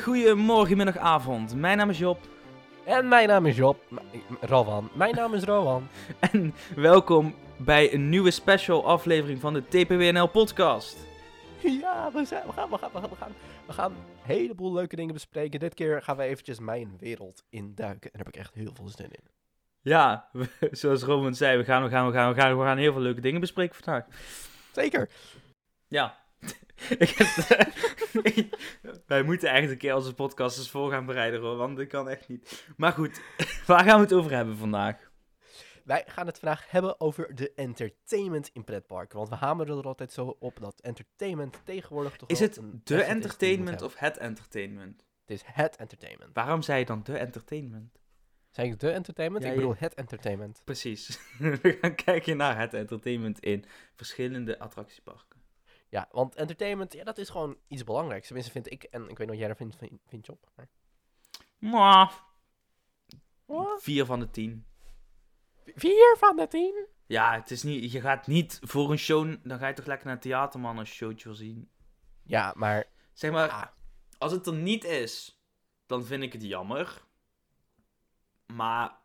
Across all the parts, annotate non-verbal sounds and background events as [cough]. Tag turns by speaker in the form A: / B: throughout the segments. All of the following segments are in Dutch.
A: Een hele goede morgen, middag, avond. Mijn naam is Job
B: En mijn naam is Job. Rowan. Mijn naam is Rowan. [laughs]
A: en welkom bij een nieuwe special aflevering van de TPWNL podcast.
B: Ja, we, zijn, we, gaan, we, gaan, we, gaan, we, gaan, we gaan een heleboel leuke dingen bespreken. Dit keer gaan we eventjes mijn wereld induiken. En daar heb ik echt heel veel zin in.
A: Ja, we- [laughs] zoals Roman zei, we gaan, we gaan, we gaan, we gaan, we gaan heel veel leuke dingen bespreken vandaag.
B: Zeker.
A: Ja. [laughs] Ik heb- [laughs] Wij moeten echt een keer onze podcast eens voor gaan bereiden, hoor, want dat kan echt niet. Maar goed, [laughs] waar gaan we het over hebben vandaag?
B: Wij gaan het vandaag hebben over de entertainment in pretparken. Want we hameren er altijd zo op dat entertainment tegenwoordig toch
A: Is het de entertainment of het entertainment?
B: Het is het entertainment.
A: Waarom zei je dan de entertainment?
B: Zeg ik de entertainment?
A: Ja,
B: ik
A: je-
B: bedoel het entertainment.
A: Precies. We gaan kijken naar het entertainment in verschillende attractieparken.
B: Ja, want entertainment, ja, dat is gewoon iets belangrijks. Tenminste vind ik, en ik weet niet wat jij er vindt, vind, vindt Job. Maar...
A: Mwah, vier van de tien.
B: Vier van de tien?
A: Ja, het is niet, je gaat niet voor een show, dan ga je toch lekker naar het theaterman als je showtje wil zien.
B: Ja, maar
A: Zeg maar,
B: ah,
A: als het er niet is, dan vind ik het jammer. Maar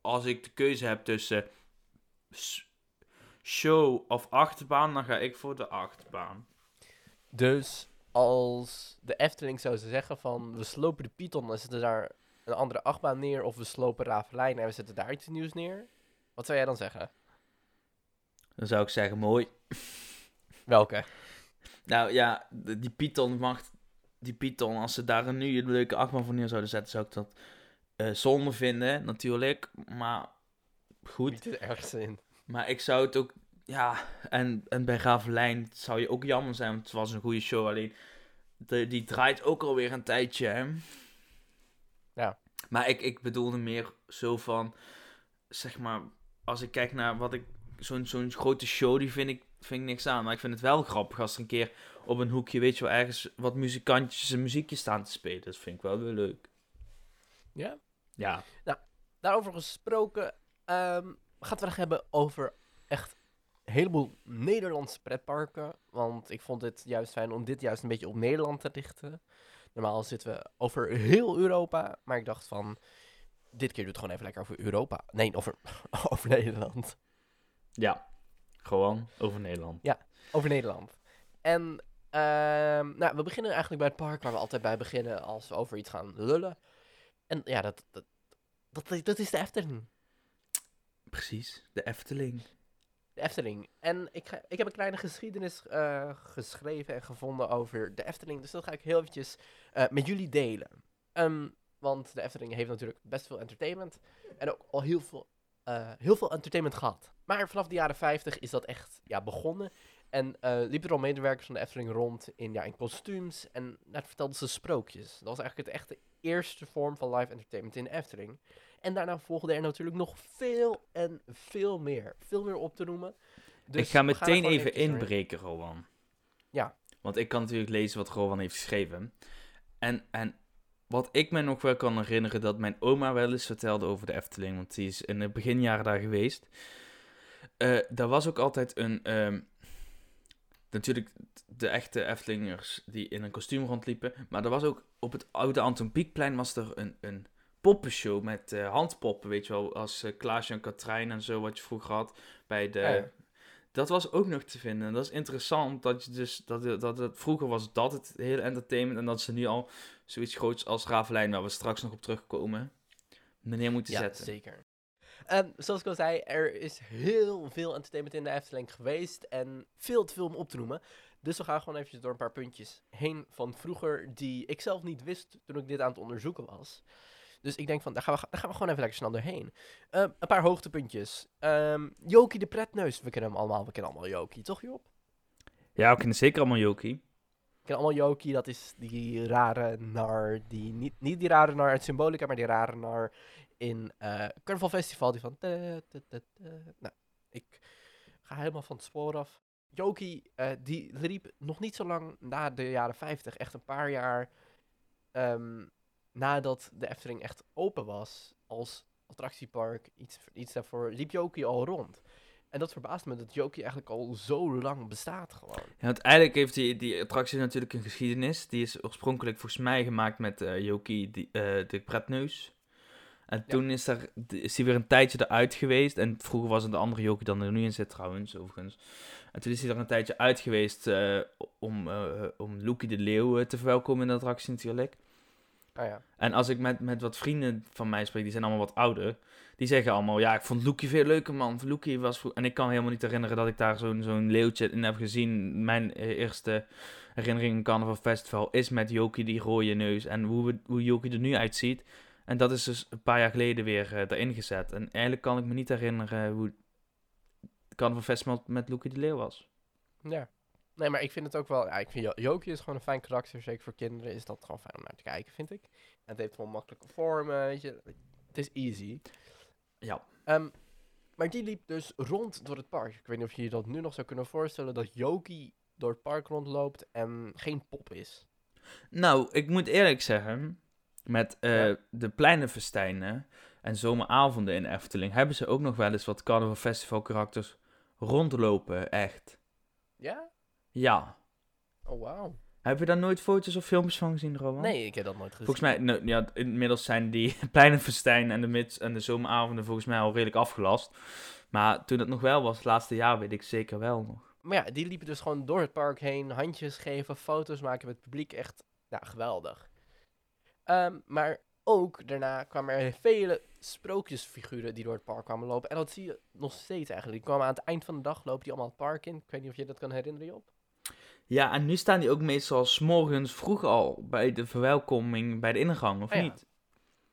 A: als ik de keuze heb tussen show of achtbaan, dan ga ik voor de achtbaan.
B: Dus als de Efteling zou zeggen van we slopen de Python en zetten daar een andere achtbaan neer, of we slopen Ravelijn en we zetten daar iets nieuws neer, wat zou jij dan zeggen?
A: Dan zou ik zeggen, mooi. [laughs]
B: Welke?
A: Nou ja, die Python mag. Die Python, als ze daar een nu een leuke achtbaan voor neer zouden zetten, zou ik dat eh, zonde vinden, natuurlijk. Maar goed.
B: Niet er ergens in.
A: Maar ik zou het ook. Ja, en, en bij Ravelijn zou je ook jammer zijn, want het was een goede show. Alleen, de, die draait ook alweer een tijdje, hè.
B: Ja.
A: Maar ik, ik bedoelde meer zo van. Zeg maar, als ik kijk naar wat ik. Zo'n zo'n grote show, die vind ik, vind ik niks aan. Maar ik vind het wel grappig als er een keer op een hoekje, weet je wel, ergens wat muzikantjes een muziekje staan te spelen. Dat vind ik wel weer leuk.
B: Ja?
A: Ja.
B: Daarover gesproken, ehm we gaan het vandaag hebben over echt een heleboel Nederlandse pretparken. Want ik vond het juist fijn om dit juist een beetje op Nederland te richten. Normaal zitten we over heel Europa, maar ik dacht van, dit keer doe het gewoon even lekker over Europa. Nee, over, [laughs] over Nederland.
A: Ja. Gewoon over Nederland.
B: Over Nederland. En ehm, nou, we beginnen eigenlijk bij het park waar we altijd bij beginnen als we over iets gaan lullen. En ja, dat, dat, dat, dat is de Efteling.
A: Precies. De Efteling.
B: De Efteling. En ik, ga, ik heb een kleine geschiedenis eh, geschreven en gevonden over de Efteling. Dus dat ga ik heel eventjes eh, met jullie delen. Ehm, want de Efteling heeft natuurlijk best veel entertainment. En ook al heel veel, eh, heel veel entertainment gehad. Maar vanaf de jaren 50 is dat echt ja, begonnen. En liepen er al medewerkers van de Efteling rond in, ja, in kostuums. En daar vertelden ze sprookjes. Dat was eigenlijk het echte eerste vorm van live entertainment in de Efteling. En daarna volgde er natuurlijk nog veel en veel meer. Veel meer op te noemen. Dus
A: ik ga meteen even inbreken, Rowan.
B: Ja.
A: Want ik kan natuurlijk lezen wat Rowan heeft geschreven. En, en wat ik me nog wel kan herinneren, dat mijn oma wel eens vertelde over de Efteling. Want die is in de beginjaren daar geweest. Eh daar was ook altijd een... ehm, natuurlijk de echte Eftelingers die in een kostuum rondliepen. Maar er was ook op het oude Anton Pieckplein was er een, een poppenshow met eh, handpoppen, weet je wel. Als eh, Klaasje en Katrijn en zo, wat je vroeger had bij de...
B: Ja.
A: Dat was ook nog te vinden. En dat is interessant dat je dus dat, dat het vroeger was dat het hele entertainment en dat ze nu al zoiets groots als Ravelijn, waar we straks nog op terugkomen, neer moeten
B: Ja,
A: zetten.
B: zeker. En zoals ik al zei, er is heel veel entertainment in de Efteling geweest. En veel te veel om op te noemen. Dus we gaan gewoon eventjes door een paar puntjes heen van vroeger. Die ik zelf niet wist toen ik dit aan het onderzoeken was. Dus ik denk van, daar gaan we, daar gaan we gewoon even lekker snel doorheen. Eh, een paar hoogtepuntjes. Ehm Jokie de Pretneus. We kennen hem allemaal. We kennen allemaal Jokie, toch Job?
A: Ja, we kennen zeker allemaal Jokie.
B: We kennen allemaal Jokie. Dat is die rare nar. Die, niet, niet die rare nar uit Symbolica, maar die rare nar in eh Carnaval Festival. Die van... te- te- te- te. Nou, ik ga helemaal van het spoor af. Jokie, eh, die liep nog niet zo lang na de jaren 50. Echt een paar jaar ehm, nadat de Efteling echt open was als attractiepark. Iets, iets daarvoor liep Jokie al rond. En dat verbaast me dat Jokie eigenlijk al zo lang bestaat gewoon.
A: Ja, want eigenlijk heeft die, die attractie natuurlijk een geschiedenis. Die is oorspronkelijk volgens mij gemaakt met eh Jokie die, eh, de pretneus. En
B: Ja.
A: toen is, er, is hij weer een tijdje eruit geweest. En vroeger was het de andere Jokie dan er nu in zit trouwens, overigens. En toen is hij er een tijdje uit geweest eh, om, om Loekie de Leeuw te verwelkomen in de attractie natuurlijk.
B: Ah ja.
A: En als ik met, met wat vrienden van mij spreek, die zijn allemaal wat ouder. Die zeggen allemaal, ja, ik vond Loekie veel leuker, man. Loekie was... En ik kan helemaal niet herinneren dat ik daar zo'n zo'n leeuwtje in heb gezien. Mijn eh, eerste herinnering aan Carnival Festival is met Jokie die rode neus. En hoe, we, hoe Jokie er nu uitziet. En dat is dus een paar jaar geleden weer eh, erin gezet. En eigenlijk kan ik me niet herinneren hoe Carnival Festival met Loekie de Leeuw was.
B: Ja. Nee, maar ik vind het ook wel... Ja, ik vind Jo- Jokie is gewoon een fijn karakter. Zeker voor kinderen is dat gewoon fijn om naar te kijken, vind ik. En het heeft gewoon makkelijke vormen, weet je. Het is easy.
A: Ja.
B: Ehm, maar die liep dus rond door het park. Ik weet niet of je je dat nu nog zou kunnen voorstellen, dat Jokie door het park rondloopt en geen pop is.
A: Nou, ik moet eerlijk zeggen, met eh,
B: Ja.
A: de pleinenfestijnen en zomeravonden in Efteling hebben ze ook nog wel eens wat Carnival Festival karakters rondlopen, echt.
B: Ja?
A: Ja.
B: Oh, wauw.
A: Heb je daar nooit foto's of filmpjes van gezien, Rowan?
B: Nee, ik heb dat nooit gezien.
A: Volgens mij, nou, ja, inmiddels zijn die [laughs] pleinenfestijn en de mids en de zomeravonden volgens mij al redelijk afgelast. Maar toen het nog wel was, het laatste jaar, weet ik zeker wel nog.
B: Maar ja, die liepen dus gewoon door het park heen, handjes geven, foto's maken met het publiek. Echt, ja, geweldig. Ehm, maar ook daarna kwamen er vele sprookjesfiguren die door het park kwamen lopen. En dat zie je nog steeds eigenlijk. Die kwamen aan het eind van de dag, lopen die allemaal het park in. Ik weet niet of je dat kan herinneren, Job.
A: Ja, en nu staan die ook meestal 's morgens vroeg al bij de verwelkoming bij de ingang, of
B: Ah ja.
A: niet?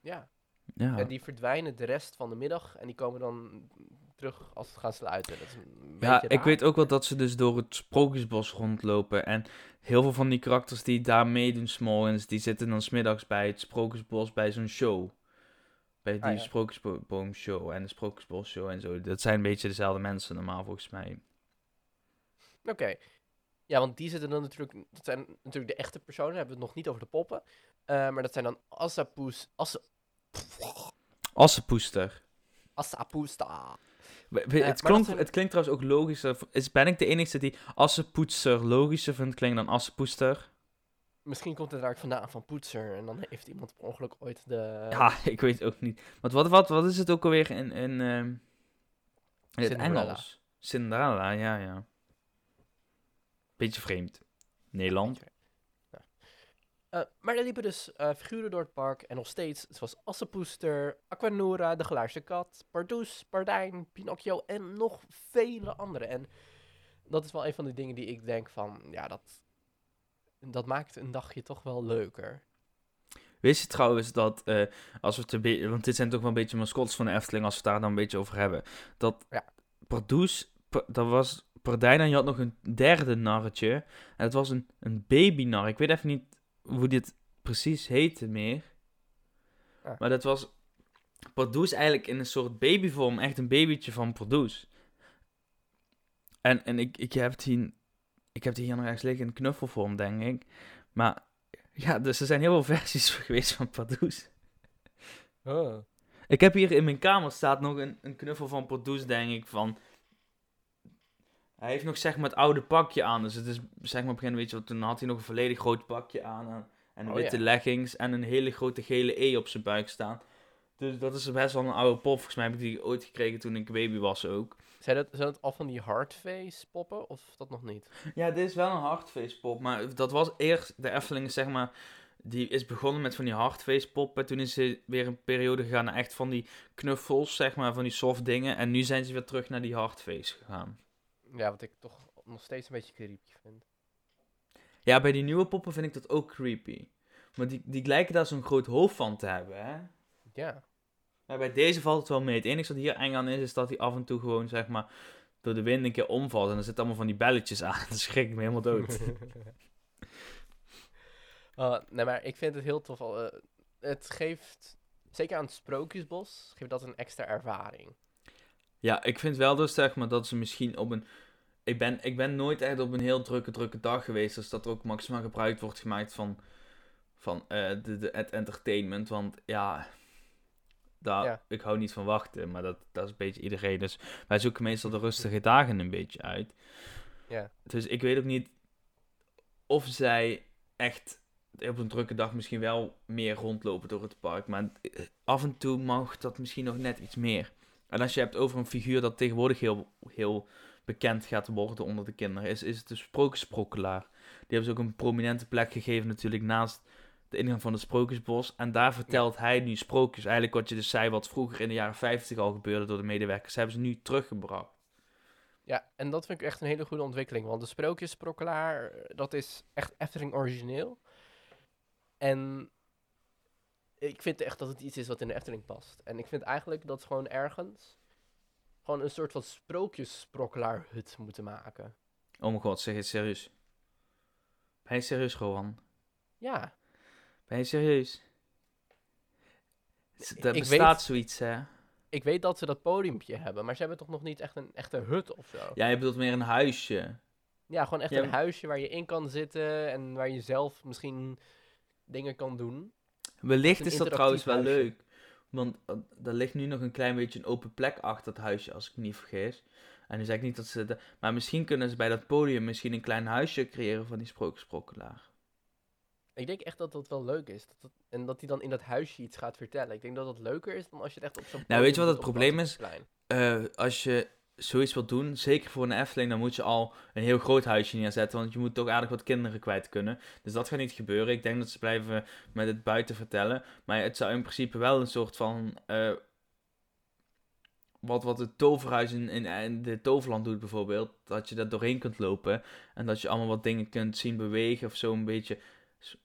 B: Ja.
A: Ja.
B: En die verdwijnen de rest van de middag en die komen dan terug als het gaan sluiten. Dat is een
A: Ja, ik weet ook wel dat ze dus door het sprookjesbos rondlopen. En heel veel van die karakters die daar meedoen, s'morgens, die zitten dan smiddags bij het sprookjesbos bij zo'n show. Bij die
B: Ah, ja.
A: sprookjesboomshow en de sprookjesbosshow en zo. Dat zijn een beetje dezelfde mensen normaal volgens mij.
B: Oké. Ja, want die zitten dan natuurlijk... Dat zijn natuurlijk de echte personen. Hebben we het nog niet over de poppen. Eh, maar dat zijn dan Assapoes... Asse,
A: Assenpoester.
B: Assapoesta. Eh,
A: het, klonk,
B: zijn-
A: het klinkt trouwens ook logischer. Is, ben ik de enige die assenpoetser logischer vindt klinken dan assenpoester?
B: Misschien komt het daar vandaan van poetser. En dan heeft iemand per ongeluk ooit de...
A: Ja, [laughs] ik weet ook niet. Want wat, wat, wat is het ook alweer in, in, ehm, in het. Engels? Cinderella, ja, ja. Beetje vreemd. Nederland.
B: Ja. Eh, maar er liepen dus eh, figuren door het park. En nog steeds, zoals Assepoester, Aquanura, de Gelaarste Kat, Pardoes, Pardijn, Pinocchio en nog vele andere. En dat is wel een van de dingen die ik denk van, ja, dat, dat maakt een dagje toch wel leuker.
A: Wist je trouwens dat, eh, als we het want dit zijn toch wel een beetje mascots van de Efteling, als we het daar dan een beetje over hebben, dat
B: Ja.
A: Pardoes, Pa- dat was Pardijn en je had nog een derde narretje, en dat was een, een babynar. Ik weet even niet hoe dit precies heette meer, maar dat was Pardoes eigenlijk in een soort babyvorm, echt een babytje van Pardoes. En, en ik, ik, heb het hier, ik heb die hier nog ergens liggen in knuffelvorm, denk ik. Maar ja, dus er zijn heel veel [laughs] versies geweest van Pardoes. Ik heb hier in mijn kamer staat nog een, een knuffel van Pardoes, denk ik, van... Hij heeft nog zeg maar het oude pakje aan. Dus het is zeg maar op een gegeven moment, weet je wat, toen had hij nog een volledig groot pakje aan. En, en
B: Oh,
A: witte
B: ja.
A: leggings en een hele grote gele E op zijn buik staan. Dus dat is best wel een oude pop. Volgens mij heb ik die ooit gekregen toen ik baby was ook.
B: Zijn dat, zijn dat al van die hardface poppen of dat nog niet?
A: Ja, dit is wel een hardface pop, maar dat was eerst de Efteling, zeg maar, die is begonnen met van die hardface poppen. Toen is ze weer een periode gegaan naar echt van die knuffels, zeg maar, van die soft dingen. En nu zijn ze weer terug naar die hardface gegaan.
B: Ja, wat ik toch nog steeds een beetje creepy vind.
A: Ja, bij die nieuwe poppen vind ik dat ook creepy. Want die, die lijken daar zo'n groot hoofd van te hebben, hè.
B: Ja.
A: Maar bij deze valt het wel mee. Het enige wat hier eng aan is, is dat hij af en toe gewoon, zeg maar, door de wind een keer omvalt. En er zitten allemaal van die belletjes aan. [laughs] Dan schrik ik me helemaal dood.
B: Uh, [laughs] nee, maar ik vind het heel tof. al, eh, het geeft, zeker aan het Sprookjesbos, geeft dat een extra ervaring.
A: Ja, ik vind wel dus zeg maar dat ze misschien op een. Ik ben, ik ben nooit echt op een heel drukke, drukke dag geweest. Dus dat er ook maximaal gebruik wordt gemaakt van, van eh, de, de, het entertainment. Want ja, daar,
B: Ja.
A: ik hou niet van wachten, maar dat, dat is een beetje iedereen. Dus wij zoeken meestal de rustige dagen een beetje uit.
B: Ja.
A: Dus ik weet ook niet of zij echt op een drukke dag misschien wel meer rondlopen door het park. Maar af en toe mag dat misschien nog net iets meer. En als je hebt over een figuur dat tegenwoordig heel, heel bekend gaat worden onder de kinderen, is, is de sprookjesprokkelaar. Die hebben ze ook een prominente plek gegeven natuurlijk naast de ingang van het Sprookjesbos. En daar vertelt hij nu sprookjes. Eigenlijk wat je dus zei, wat vroeger in de jaren 50 al gebeurde door de medewerkers, hebben ze nu teruggebracht.
B: Ja, en dat vind ik echt een hele goede ontwikkeling. Want de sprookjesprokkelaar, eh, dat is echt Efteling origineel. En ik vind echt dat het iets is wat in de Efteling past. En ik vind eigenlijk dat gewoon ergens gewoon een soort van sprookjesprokkelaarhut moeten maken.
A: Oh mijn god, zeg het serieus. Ben je serieus, Rowan?
B: Ja,
A: Ben je serieus? Er bestaat
B: weet-
A: zoiets, hè?
B: ik weet dat ze dat podiumpje hebben, maar ze hebben toch nog niet echt een echte hut of zo?
A: Ja, je bedoelt meer een huisje.
B: Ja, gewoon echt
A: Ja,
B: een huisje waar je in kan zitten en waar je zelf misschien dingen kan doen.
A: Wellicht is dat trouwens wel
B: huisje.
A: leuk. Want er ligt nu nog een klein beetje een open plek achter het huisje, als ik me niet vergis. En nu zeg ik niet dat ze... de- maar misschien kunnen ze bij dat podium misschien een klein huisje creëren van die sprookjesprokkelaar.
B: Ik denk echt dat dat wel leuk is. Dat dat- en dat hij dan in dat huisje iets gaat vertellen. Ik denk dat dat leuker is dan als je het echt op zo'n
A: Nou, weet je wat het probleem is? Eh, als je zoiets wilt doen, zeker voor een Efteling, dan moet je al een heel groot huisje neerzetten. Want je moet toch aardig wat kinderen kwijt kunnen. Dus dat gaat niet gebeuren. Ik denk dat ze blijven met het buiten vertellen. Maar het zou in principe wel een soort van. eh, wat, wat het toverhuis in, in, de Toverland doet bijvoorbeeld. Dat je daar doorheen kunt lopen. En dat je allemaal wat dingen kunt zien bewegen. Of zo een beetje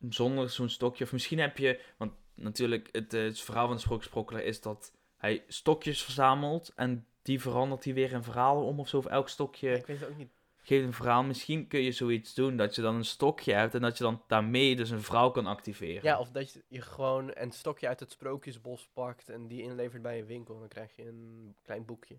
A: zonder zo'n stokje. Of misschien heb je. Want natuurlijk, het, eh, het verhaal van de sprookjesprokkelaar is dat hij stokjes verzamelt. En die verandert hij weer in verhalen om of zo. Of elk stokje
B: Ik weet het ook niet.
A: geeft een verhaal. Misschien kun je zoiets doen. Dat je dan een stokje hebt. En dat je dan daarmee dus een vrouw kan activeren.
B: Ja, of dat je, je gewoon een stokje uit het sprookjesbos pakt en die inlevert bij een winkel. En dan krijg je een klein boekje.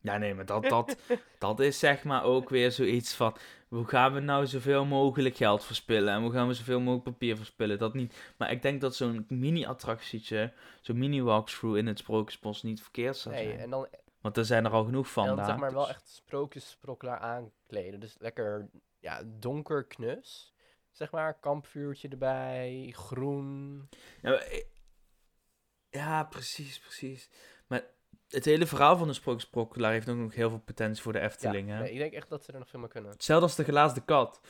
A: Ja, nee, maar dat, [laughs] dat, dat is zeg maar ook weer zoiets van... Hoe gaan we nou zoveel mogelijk geld verspillen? En hoe gaan we zoveel mogelijk papier verspillen? Dat niet. Maar ik denk dat zo'n mini-attractietje, zo'n mini-walkthrough in het Sprookjesbos niet verkeerd zou
B: Nee,
A: zijn.
B: en dan,
A: Want er zijn er al genoeg van
B: en dan
A: daar.
B: zeg maar wel
A: dus-
B: echt sprookjesprokkelaar aankleden. Dus lekker ja, donker knus. Zeg maar, kampvuurtje erbij, groen.
A: Ja, maar, eh, ja, precies, precies. Maar het hele verhaal van de Sprookjesprokkelaar heeft ook nog heel veel potentie voor de Efteling,
B: ja,
A: hè?
B: nee, ik denk echt dat ze er nog veel meer kunnen.
A: Hetzelfde als de glazen kat.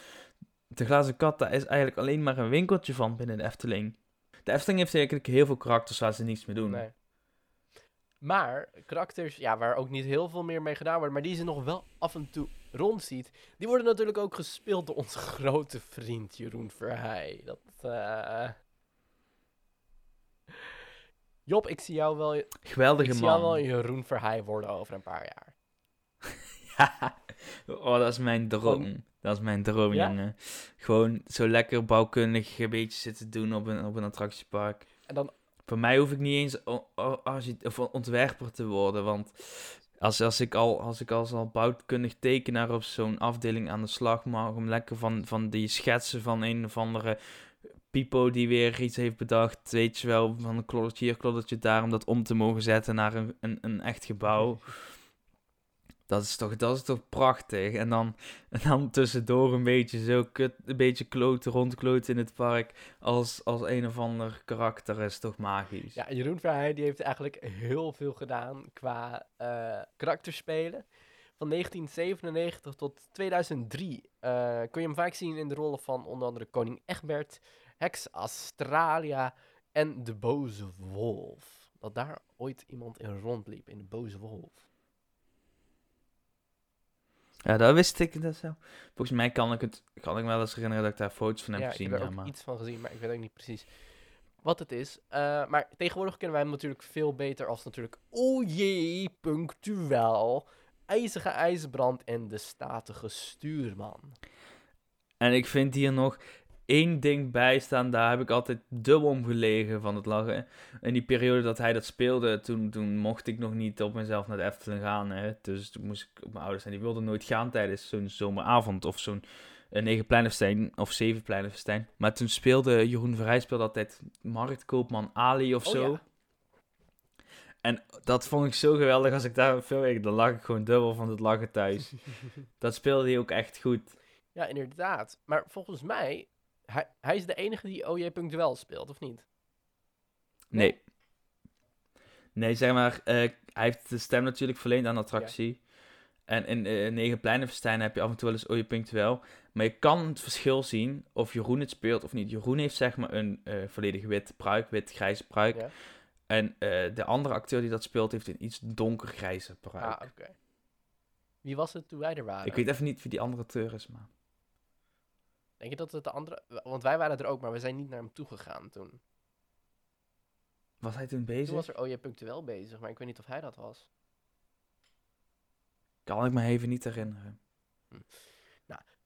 A: De glazen kat, daar is eigenlijk alleen maar een winkeltje van binnen de Efteling. De Efteling heeft eigenlijk heel veel karakters waar ze niets mee doen.
B: Nee. Maar karakters, ja, waar ook niet heel veel meer mee gedaan wordt, maar die ze nog wel af en toe rondziet, die worden natuurlijk ook gespeeld door onze [laughs] grote vriend Jeroen Verheij. Dat, eh Job, ik zie jou wel, ik
A: Geweldige
B: zie jou wel
A: man.
B: Jeroen Verheij worden over een paar jaar. [laughs]
A: oh, dat is mijn droom. Dat is mijn droom,
B: Ja?
A: jongen. Gewoon zo lekker bouwkundig een beetje zitten doen op een, op een attractiepark.
B: En dan,
A: Voor mij hoef ik niet eens of ontwerper te worden, want als, als ik al als ik als al bouwkundig tekenaar op zo'n afdeling aan de slag mag, om lekker van, van die schetsen van een of andere pipo die weer iets heeft bedacht, weet je wel, van een kloddertje hier, kloddertje daar, om dat om te mogen zetten naar een, een, een echt gebouw. Dat is toch, dat is toch prachtig. En dan, [laughs] en dan tussendoor een beetje zo kut, een beetje kloten, rondkloten in het park. Als, als een of ander karakter is toch magisch.
B: ja, Jeroen Verheij die heeft eigenlijk heel veel gedaan qua eh karakterspelen. Van 1997 tot 2003 eh, kun je hem vaak zien in de rollen van onder andere Koning Egbert, Heks Australia en de Boze Wolf. Dat daar ooit iemand in rondliep, in de Boze Wolf.
A: Ja, dat wist ik. Dat zo. Volgens mij kan ik, het, kan ik me wel eens herinneren dat ik daar foto's van heb
B: ja, ik
A: gezien.
B: heb er
A: Ja, maar...
B: iets van gezien, maar ik weet ook niet precies wat het is. Eh, maar tegenwoordig kennen wij hem natuurlijk veel beter als natuurlijk... O jee, punctueel, ijzige ijsbrand en de statige stuurman.
A: En ik vind hier nog één ding bij staan. Daar heb ik altijd dubbel om gelegen van het lachen. In die periode dat hij dat speelde, toen, toen mocht ik nog niet op mezelf naar de Efteling gaan. Hè. Dus toen moest ik op mijn ouders en die wilden nooit gaan tijdens zo'n zomeravond of zo'n uh, Negenpleinenfestijn of Zevenpleinenfestijn. Maar toen speelde Jeroen Verheij speelde altijd Marktkoopman Ali of
B: Oh,
A: zo.
B: ja.
A: En dat vond ik zo geweldig als ik daar veel ik, dan lag ik gewoon dubbel van het lachen thuis. [laughs] dat speelde hij ook echt goed.
B: Ja, inderdaad. Maar volgens mij, hij, hij is de enige die OJ Duel speelt, of niet?
A: Nee. Nee, zeg maar, eh, hij heeft de stem natuurlijk verleend aan de attractie. En in uh, Negenpleinenfestijn heb je af en toe wel eens Punctueel. Maar je kan het verschil zien of Jeroen het speelt of niet. Jeroen heeft zeg maar een eh, volledig wit pruik, wit-grijze pruik.
B: Ja.
A: En eh, de andere acteur die dat speelt heeft een iets donkergrijze pruik.
B: Ah, oké. Wie was het toen wij er waren?
A: Ik weet even niet wie die andere acteur is, maar...
B: Denk je dat het de andere... Want wij waren er ook, maar we zijn niet naar hem toegegaan toen.
A: Was hij toen bezig?
B: Toen was er OJ Punctueel bezig, maar ik weet niet of hij dat was.
A: Kan ik me even niet herinneren.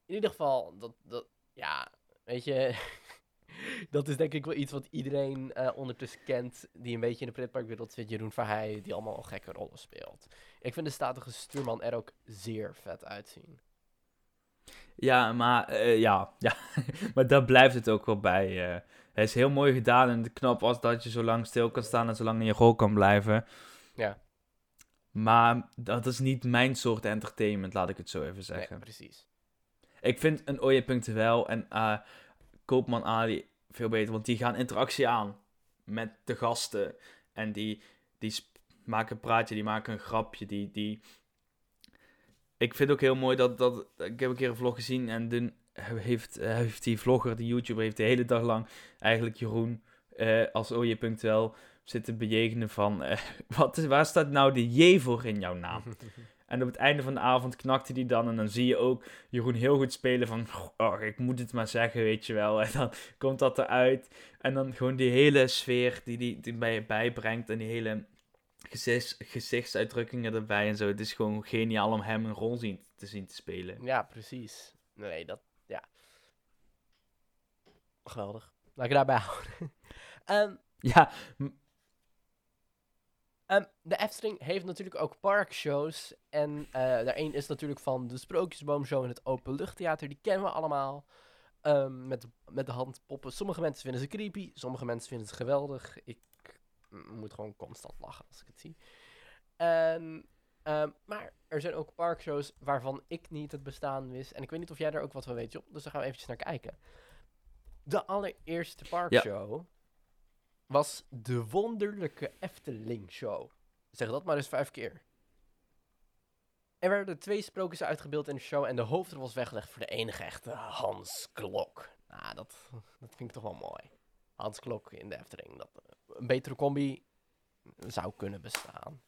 B: In ieder geval, dat, dat ja, weet je, [laughs] dat is denk ik wel iets wat iedereen eh, ondertussen kent, die een beetje in de pretparkwereld zit. Jeroen Verheij, die allemaal gekke rollen speelt. Ik vind de statige stuurman er ook zeer vet uitzien.
A: Ja, maar eh, ja, [laughs] ja. maar daar blijft het ook wel bij. eh. het is heel mooi gedaan en knap als dat je zo lang stil kan staan en zo lang in je rol kan blijven.
B: Ja.
A: Maar dat is niet mijn soort entertainment, laat ik het zo even
B: Nee,
A: zeggen.
B: precies.
A: Ik vind een Oje Punctueel en eh, Koopman Ali veel beter, want die gaan interactie aan met de gasten. En die, die maken een praatje, die maken een grapje, die... die... Ik vind ook heel mooi dat, dat... Ik heb een keer een vlog gezien en toen heeft, eh, heeft die vlogger, die YouTuber, heeft de hele dag lang eigenlijk Jeroen eh, als Punctueel zitten bejegenen van... eh, [laughs] wat is, waar staat nou de J voor in jouw naam? [laughs] En op het einde van de avond knakte hij dan. En dan zie je ook Jeroen heel goed spelen van... Oh, ik moet het maar zeggen, weet je wel. [laughs] En dan komt dat eruit. En dan gewoon die hele sfeer die hij die, die bij je bijbrengt. En die hele gezichts, gezichtsuitdrukkingen erbij en zo. Het is gewoon geniaal om hem een rol zien, te zien te spelen.
B: Ja, precies. Nee, dat, ja. Geweldig. Laat ik daarbij [laughs] houden. Ehm,
A: Ja,
B: Ehm, de Efteling heeft natuurlijk ook parkshows. En eh daar een is natuurlijk van de Sprookjesboomshow in het Openluchttheater. Die kennen we allemaal. Ehm, met, de- met de handpoppen. Sommige mensen vinden ze creepy. Sommige mensen vinden ze geweldig. Ik moet gewoon constant lachen als ik het zie. En, ehm, maar er zijn ook parkshows waarvan ik niet het bestaan wist. En ik weet niet of jij daar ook wat van weet, Job. Dus daar gaan we eventjes naar kijken. De allereerste parkshow was de wonderlijke Efteling Show. Zeg dat maar eens vijf keer. Er werden twee sprookjes uitgebeeld in de show en de hoofdrol was weggelegd voor de enige echte Hans Klok. Nou, dat, dat vind ik toch wel mooi. Hans Klok in de Efteling. Dat, eh, een betere combi zou kunnen bestaan.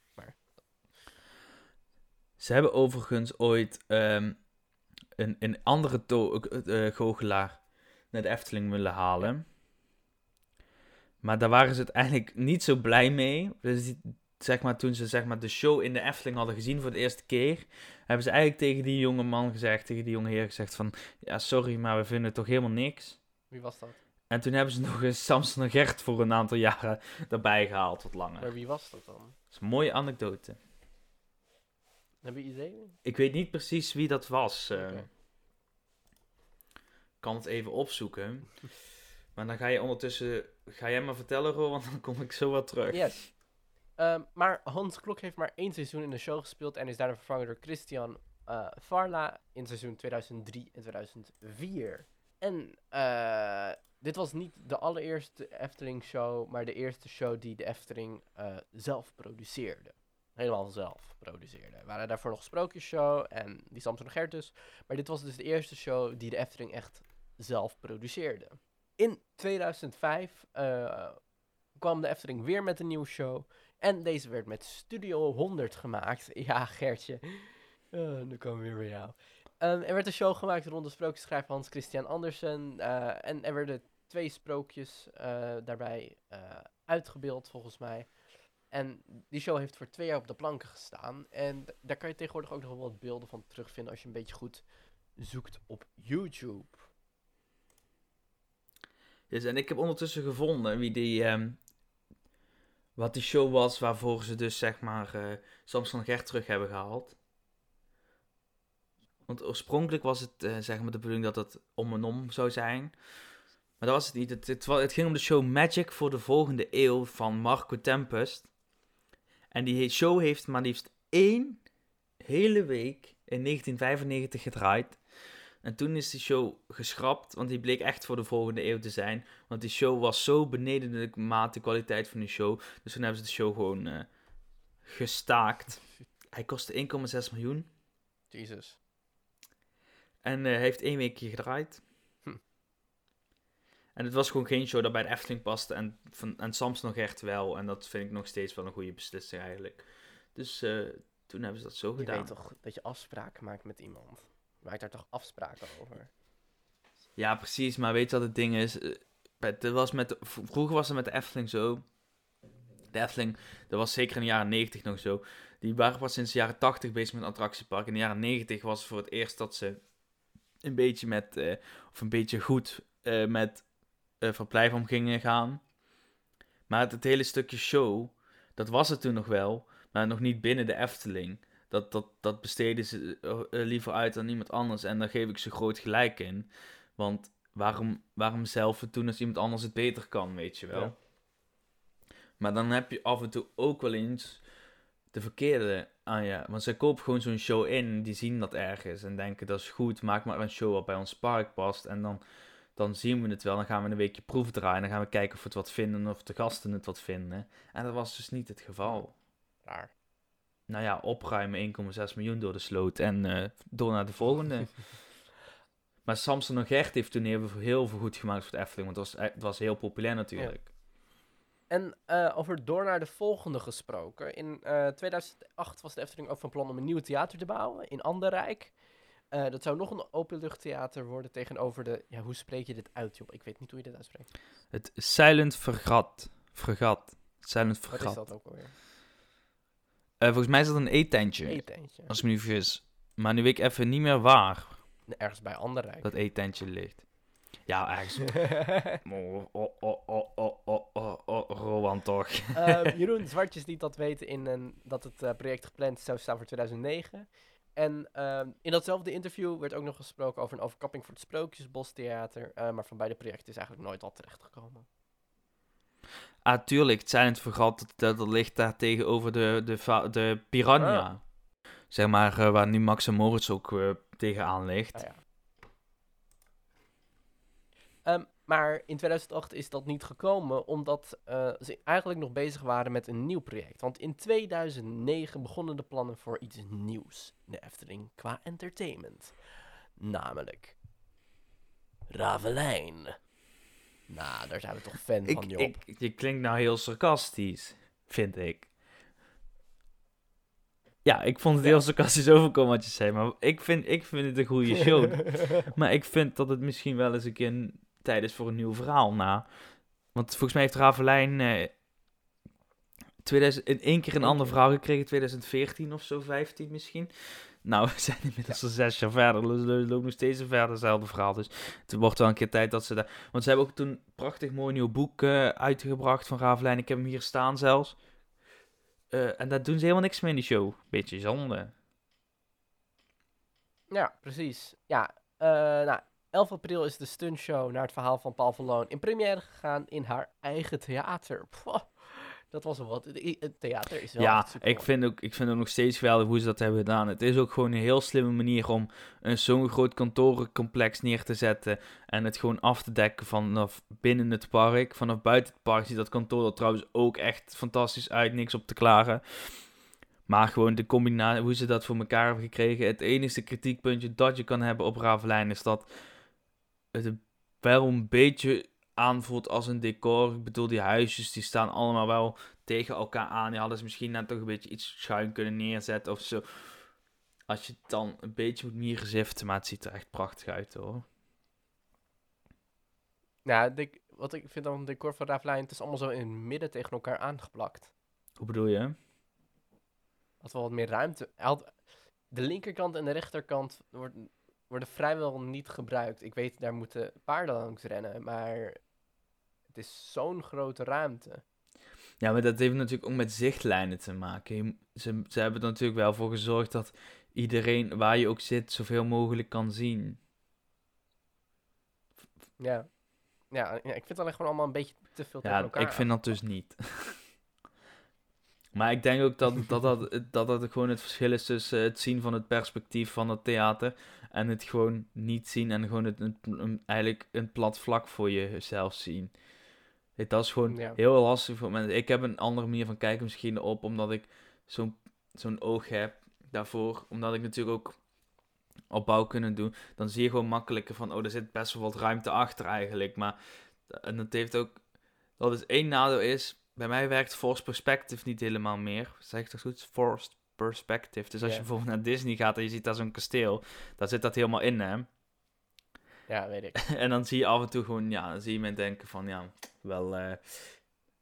A: ze hebben overigens ooit ehm, een, een andere to- eh, goochelaar naar de Efteling willen halen. Maar daar waren ze uiteindelijk niet zo blij mee. Dus die- zeg maar, toen ze zeg maar, de show in de Efteling hadden gezien voor de eerste keer, hebben ze eigenlijk tegen die jonge man gezegd, tegen die jonge heer gezegd van, ja sorry, maar we vinden toch helemaal niks.
B: Wie was dat?
A: En toen hebben ze nog eens Samson en Gert voor een aantal jaren erbij gehaald, wat langer.
B: Maar
A: Dat
B: wie was dat dan?
A: is een mooie anekdote.
B: Heb je idee?
A: Ik weet niet precies wie dat was. Ik kan het even opzoeken. [laughs] Maar dan ga je ondertussen... Ga jij maar vertellen, Ro, want dan kom ik zo wat terug.
B: Yes. Ehm, maar Hans Klok heeft maar één seizoen in de show gespeeld en is daarna vervangen door Christian eh Varla in seizoen 2003 en 2004. En eh, dit was niet de allereerste Efteling show, maar de eerste show die de Efteling eh, zelf produceerde. Helemaal zelf produceerde. Er waren daarvoor nog Sprookjesshow en die Samson en Gert dus. Maar dit was dus de eerste show die de Efteling echt zelf produceerde. In 2005 eh, kwam de Efteling weer met een nieuwe show. En deze werd met Studio 100 gemaakt. [laughs] Ja, Gertje. Uh, nu komen we weer bij jou. Ehm, er werd een show gemaakt rond de sprookjesschrijver Hans Christian Andersen. en er werden twee sprookjes eh, daarbij eh, uitgebeeld, volgens mij. En die show heeft voor twee jaar op de planken gestaan. En daar kan je tegenwoordig ook nog wel wat beelden van terugvinden als je een beetje goed zoekt op YouTube.
A: Dus, en ik heb ondertussen gevonden wie die... ehm, wat die show was waarvoor ze dus zeg maar... eh Samson Gert terug hebben gehaald. Want oorspronkelijk was het zeg maar de bedoeling dat het om en om zou zijn. Maar dat was het niet. Het, het, wa- het ging om de show Magic voor de volgende eeuw van Marco Tempest. En die show heeft maar liefst één hele week in 1995 gedraaid. En toen is die show geschrapt, want die bleek echt voor de volgende eeuw te zijn. Want die show was zo beneden de maat, de kwaliteit van de show. Dus toen hebben ze de show gewoon eh, gestaakt. Hij kostte 1,6 miljoen.
B: Jezus.
A: En eh, hij heeft één weekje gedraaid. En het was gewoon geen show dat bij de Efteling paste. En, van, en Sams nog echt wel. En dat vind ik nog steeds wel een goede beslissing eigenlijk. Dus eh, toen hebben ze dat zo
B: Je
A: gedaan.
B: weet toch dat je afspraken maakt met iemand. Je maakt daar toch afspraken over?
A: Ja, precies. Maar weet je wat het ding is? Eh, dat was met de- vroeger was het met de Efteling zo. De Efteling, dat was zeker in de jaren 90 nog zo. Die waren pas sinds de jaren 80 bezig met een attractiepark. In de jaren 90 was het voor het eerst dat ze een beetje met, eh, of een beetje goed met eh, verblijf om gingen gaan. Maar het, het hele stukje show, dat was het toen nog wel, maar nog niet binnen de Efteling. Dat, dat, dat besteden ze eh, eh, liever uit dan iemand anders. En daar geef ik ze groot gelijk in. Want waarom, waarom zelf het doen als iemand anders het beter kan, weet je wel.
B: Ja.
A: Maar dan heb je af en toe ook wel eens de verkeerde aan je. Want ze kopen gewoon zo'n show in, die zien dat ergens en denken dat is goed, maak maar een show wat bij ons park past. En dan, dan zien we het wel, dan gaan we een weekje proef draaien, dan gaan we kijken of we het wat vinden of de gasten het wat vinden. En dat was dus niet het geval.
B: Raar.
A: Nou ja, opruimen 1,6 miljoen door de sloot en eh, door naar de volgende. [laughs] maar Samson en Gert heeft toen heel, veel- heel veel goed gemaakt voor de Efteling, want het was, het was heel populair natuurlijk.
B: En eh, over door naar de volgende gesproken. In eh, 2008 was de Efteling ook van plan om een nieuw theater te bouwen in Anderrijk. Eh, dat zou nog een openluchttheater worden tegenover de... Ja, hoe spreek je dit uit, joh? Ik weet niet hoe je dit uitspreekt.
A: Het Silent Vergat. Vergat. Silent
B: Wat is
A: Vergat.
B: dat ook alweer?
A: Eh, volgens mij is dat een eetentje.
B: Eetentje.
A: Als ik me niet vergis. Maar nu weet ik even niet meer waar
B: Ergens bij Anderrijk.
A: dat eetentje ligt. Ja, ergens. [laughs] Oh, oh, oh, oh, oh, oh, oh, oh, Rowan toch.
B: Ehm, [laughs] Jeroen Zwartjes liet dat weten in een, dat het eh, project gepland zou staan voor 2009. En ehm, in datzelfde interview werd ook nog gesproken over een overkapping voor het Sprookjesbostheater. eh, maar van beide projecten is eigenlijk nooit wat terechtgekomen.
A: Ah, tuurlijk. Het Silent Vergat, dat, dat, ligt daar tegenover de, de, de Piranha.
B: Ah.
A: Zeg maar, eh, waar nu Max en Moritz ook eh, tegenaan ligt.
B: Ah, ja. Ehm, maar in 2008 is dat niet gekomen, omdat eh, ze eigenlijk nog bezig waren met een nieuw project. Want in 2009 begonnen de plannen voor iets nieuws in de Efteling qua entertainment. Namelijk Ravelijn. Nou, daar zijn we toch fan van, Job.
A: ik, je klinkt nou heel sarcastisch, vind ik. Ja, ik vond het
B: Ja.
A: heel sarcastisch overkomen wat je zei, maar ik vind, ik vind het een goede show. [laughs] maar ik vind dat het misschien wel eens een keer een- tijd is voor een nieuw verhaal na. Want volgens mij heeft Ravelijn eh, 2000, in één keer een ander verhaal gekregen, 2014 of zo, 15 misschien. Nou, [laughs] we zijn inmiddels al zes jaar verder, dus loopt nog steeds een verder hetzelfde verhaal. Dus het wordt wel een keer tijd dat ze daar... Want ze hebben ook toen een prachtig mooi nieuw boek eh, uitgebracht van Ravelijn. Ik heb hem hier staan zelfs. Eh, en daar doen ze helemaal niks mee in die show. Beetje zonde.
B: Ja, precies. Ja, eh, nou, 11 april is de stuntshow naar het verhaal van Paul van Loon in première gegaan in haar eigen theater. Pwah, dat was wel wat. Het- Het theater is wel
A: ja, ik vind, ook, ik vind ook nog steeds geweldig hoe ze dat hebben gedaan. Het is ook gewoon een heel slimme manier om een zo'n groot kantorencomplex neer te zetten. En het gewoon af te dekken vanaf binnen het park. Vanaf buiten het park ziet dat kantoor er trouwens ook echt fantastisch uit. Niks op te klagen. Maar gewoon de combinatie, hoe ze dat voor elkaar hebben gekregen. Het enige kritiekpuntje dat je kan hebben op Ravelijn is dat het wel een beetje aanvoelt als een decor. Ik bedoel, die huisjes die staan allemaal wel tegen elkaar aan. Die hadden ze misschien net toch een beetje iets schuin kunnen neerzetten of zo. Als je het dan een beetje moet mierenziften, maar het ziet er echt prachtig uit hoor.
B: Nou, de- wat ik vind dan het decor van Ravelijn, het is allemaal zo in het midden tegen elkaar aangeplakt.
A: Hoe bedoel je?
B: Had wel wat meer ruimte. Had- de linkerkant en de rechterkant worden, worden vrijwel niet gebruikt. Ik weet, daar moeten paarden langs rennen, maar het is zo'n grote ruimte.
A: Ja, maar dat heeft natuurlijk ook met zichtlijnen te maken. Je- Ze, ze hebben er natuurlijk wel voor gezorgd dat iedereen, waar je ook zit, zoveel mogelijk kan zien.
B: Ja. Ja, ja, ik vind het alleen gewoon allemaal een beetje te veel tegen
A: Ja,
B: elkaar.
A: ik vind dat dus niet. [laughs] maar ik denk ook dat dat, dat, dat dat gewoon het verschil is tussen het zien van het perspectief van het theater en het gewoon niet zien en gewoon het, een, een- eigenlijk een plat vlak voor jezelf zien. Dat is gewoon
B: Ja.
A: heel lastig voor mensen. Ik heb een andere manier van kijken misschien op, omdat ik zo'n zo'n oog heb daarvoor. Omdat ik natuurlijk ook opbouw kunnen doen. Dan zie je gewoon makkelijker van, oh, er zit best wel wat ruimte achter eigenlijk. Maar, en dat heeft ook, dat is één nadeel is, bij mij werkt forced perspective niet helemaal meer. Zeg ik dat goed? Forced perspective. Dus als
B: Ja.
A: je bijvoorbeeld naar Disney gaat en je ziet daar zo'n kasteel, daar zit dat helemaal in, hè.
B: Ja, weet ik. [laughs]
A: En dan zie je af en toe gewoon, ja, dan zie je mensen denken van, ja, wel, eh,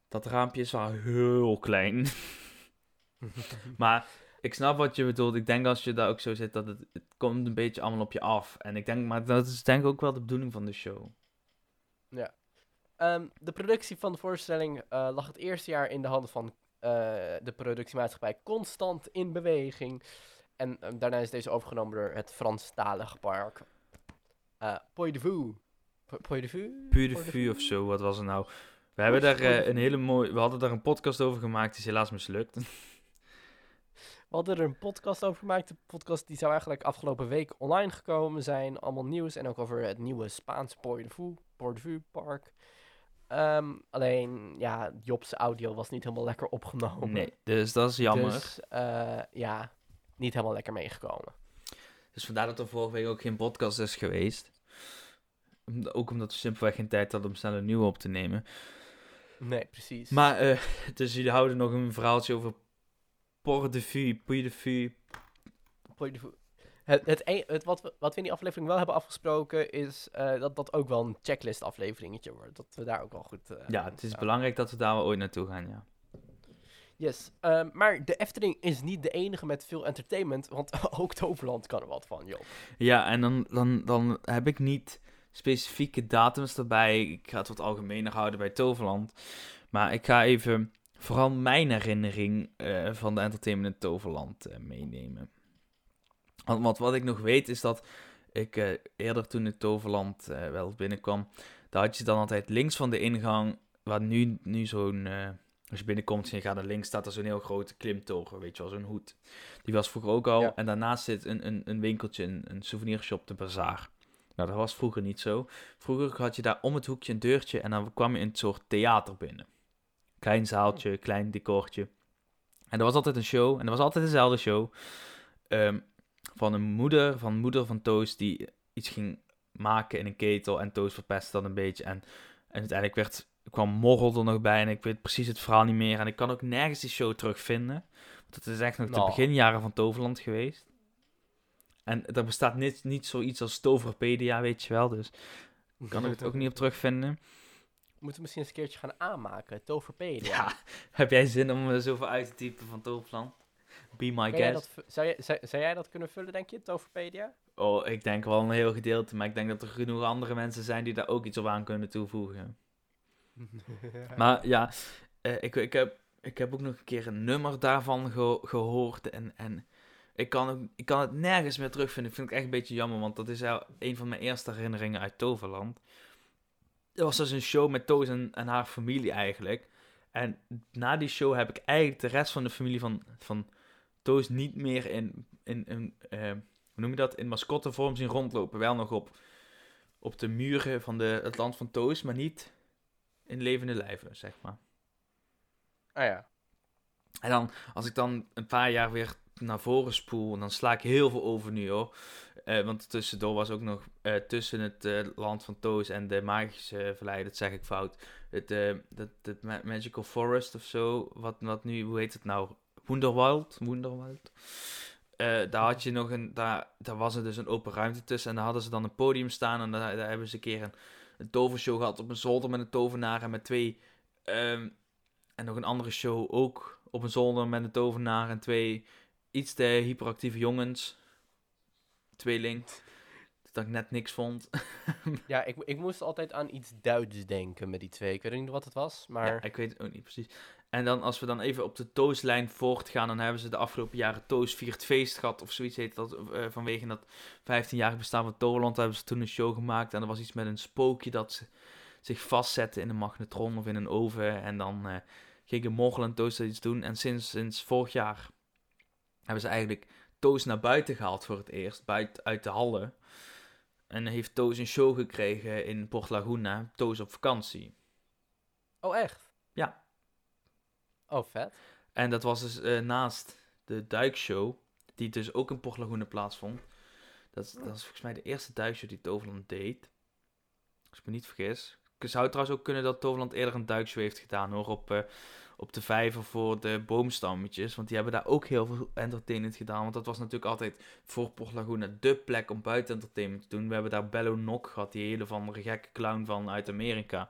A: dat raampje is wel heel klein. [laughs] [laughs] maar ik snap wat je bedoelt. Ik denk als je daar ook zo zit, dat het, het komt een beetje allemaal op je af. En ik denk, maar dat is denk ik ook wel de bedoeling van de show.
B: Ehm, de productie van de voorstelling eh, lag het eerste jaar in de handen van eh, de productiemaatschappij Constant in Beweging. En eh, daarna is deze overgenomen door het Franstalige park uh, Puy de Vue. Pu- Puy de Vue?
A: Puur de
B: Puy
A: vuur of
B: Vue?
A: zo, wat was het nou? We hebben daar
B: Puy
A: een
B: Vue.
A: hele mooie, we hadden daar een podcast over gemaakt, die is helaas mislukt. [laughs]
B: We hadden er een podcast over gemaakt. De podcast die zou eigenlijk afgelopen week online gekomen zijn. Allemaal nieuws en ook over het nieuwe Spaanse Puy de Vue, Puy de Vue park. Ehm, alleen, ja, Job's audio was niet helemaal lekker opgenomen.
A: nee, dus dat is jammer. Dus,
B: eh, ja, niet helemaal lekker meegekomen.
A: Dus vandaar dat er vorige week ook geen podcast is geweest. Ook omdat we simpelweg geen tijd hadden om snel een nieuwe op te nemen.
B: Nee, precies.
A: Maar, eh, [laughs] dus jullie houden nog een verhaaltje over Port de Vue, Puy de Vue.
B: Puy de Vue- Het, het, een- het, wat, we, wat we in die aflevering wel hebben afgesproken is eh, dat dat ook wel een checklist afleveringetje wordt. Dat we daar ook wel goed... eh,
A: Ja, het is belangrijk dat we daar wel ooit naartoe gaan, ja.
B: Yes, ehm, maar de Efteling is niet de enige met veel entertainment, want [laughs] ook Toverland kan er wat van, joh.
A: Ja, en dan, dan, dan heb ik niet specifieke datums erbij. Ik ga het wat algemener houden bij Toverland. Maar ik ga even vooral mijn herinnering eh, van de entertainment in Toverland meenemen. Want, wat ik nog weet is dat ik eh, eerder toen in Toverland eh, wel binnenkwam, daar had je dan altijd links van de ingang, waar nu, nu zo'n... eh, als je binnenkomt en je gaat naar links, staat er zo'n heel grote klimtoren, weet je wel, zo'n hoed. Die was vroeger ook al.
B: Ja.
A: En daarnaast zit een, een, een winkeltje, een, een souvenirshop, de Bazaar. Nou, dat was vroeger niet zo. Vroeger had je daar om het hoekje een deurtje en dan kwam je in een soort theater binnen. Klein zaaltje, klein decortje. En er was altijd een show, en er was altijd dezelfde show. ehm, van een moeder, van moeder van Toos, die iets ging maken in een ketel. En Toos verpestte dat een beetje. En, en uiteindelijk werd, kwam Morrel er nog bij en ik weet precies het verhaal niet meer. En ik kan ook nergens die show terugvinden. Want het is echt nog de
B: Nou.
A: beginjaren van Toverland geweest. En er bestaat niet, niet zoiets als Toverpedia, weet je wel. Dus [laughs] kan ik het ook niet op terugvinden.
B: Moeten we misschien eens een keertje gaan aanmaken, Toverpedia.
A: Ja, [laughs] heb jij zin om er zoveel uit te typen van Toverland? Be my
B: jij
A: guest.
B: dat, zou, jij, zou, zou jij dat kunnen vullen, denk je, Toverpedia?
A: Oh, ik denk wel een heel gedeelte, maar ik denk dat er genoeg andere mensen zijn die daar ook iets op aan kunnen toevoegen. [laughs] Maar ja, eh, ik, ik, heb, ik heb ook nog een keer een nummer daarvan ge- gehoord en, en ik, kan ook, ik kan het nergens meer terugvinden. Ik vind het echt een beetje jammer, want dat is een van mijn eerste herinneringen uit Toverland. Er was dus een show met Toos en, en haar familie eigenlijk. En na die show heb ik eigenlijk de rest van de familie van, van Toos niet meer in, in, in eh, hoe noem je dat, in mascottevorm zien rondlopen. Wel nog op, op de muren van de, het land van Toos, maar niet in levende lijven, zeg maar.
B: Ah ja.
A: En dan, als ik dan een paar jaar weer naar voren spoel, dan sla ik heel veel over nu hoor. Eh, want tussendoor was ook nog eh, tussen het land van Toos en de magische vallei, dat zeg ik fout. Het, dat, Ma- Magical Forest of zo, wat, wat nu, hoe heet het nou? Wonderwild? Wonderwild. Eh, daar had je nog een, daar, daar was er dus een open ruimte tussen en daar hadden ze dan een podium staan en daar, daar hebben ze een keer een, een tovershow gehad op een zolder met een tovenaar en met twee, ehm, en nog een andere show ook op een zolder met een tovenaar en twee iets te hyperactieve jongens. Tweeling. dat ik net niks vond. [laughs]
B: Ja, ik, ik moest altijd aan iets Duits denken met die twee. Ik weet niet wat het was, maar...
A: Ja, ik weet het ook niet precies. En dan als we dan even op de Tooslijn voortgaan, dan hebben ze de afgelopen jaren Toos viert feest gehad, of zoiets heet dat, eh, vanwege dat 15-jarig bestaan van Toverland hebben ze toen een show gemaakt. En er was iets met een spookje dat ze zich vastzette in een magnetron of in een oven. En dan eh gingen Morgel en Toos dat iets doen. En sinds, sinds vorig jaar hebben ze eigenlijk Toos naar buiten gehaald voor het eerst, buiten, uit de hallen. En heeft Toos een show gekregen in Port Laguna, Toos op vakantie.
B: Oh, echt?
A: Ja.
B: Oh, vet.
A: En dat was dus eh, naast de duikshow, die dus ook in Port plaatsvond. Dat, dat is volgens mij de eerste duikshow die Toverland deed. Als ik me niet vergis. Het zou trouwens ook kunnen dat Toverland eerder een duikshow heeft gedaan hoor, op, eh, op de vijver voor de boomstammetjes. Want die hebben daar ook heel veel entertainment gedaan. Want dat was natuurlijk altijd voor Port Laguna de plek om buiten entertainment te doen. We hebben daar Bello Nock gehad, die hele van gekke clown van uit Amerika.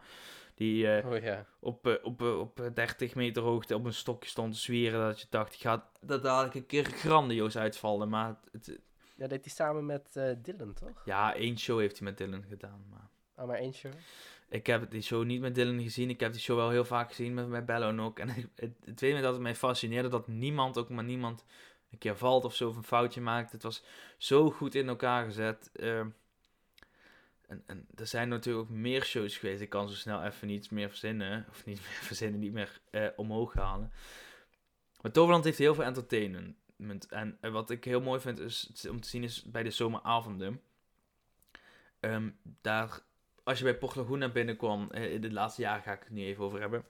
A: Die eh,
B: Oh ja.
A: op, eh, op, eh, op eh, 30 meter hoogte op een stokje stond te zwieren. Dat je dacht, die gaat dat dadelijk een keer grandioos uitvallen. Maar het, het-
B: Ja, deed hij samen met Dylan, toch?
A: ja, één show heeft hij met Dylan gedaan. Maar
B: Oh, maar één show.
A: ik heb die show niet met Dylan gezien. Ik heb die show wel heel vaak gezien met, met Bello ook. En ik- [laughs] het, het tweede dat het mij fascineerde, dat niemand, ook maar niemand, een keer valt of zo of een foutje maakt. Het was zo goed in elkaar gezet. En, en er zijn natuurlijk ook meer shows geweest. Ik kan zo snel even niets meer verzinnen. Of niet meer [laughs] verzinnen, niet meer eh, omhoog halen. Maar Toverland heeft heel veel entertainment. En eh, wat ik heel mooi vind is, om te zien is bij de zomeravonden. Ehm, daar, als je bij Port Laguna binnenkwam, eh, in de laatste jaren ga ik het nu even over hebben.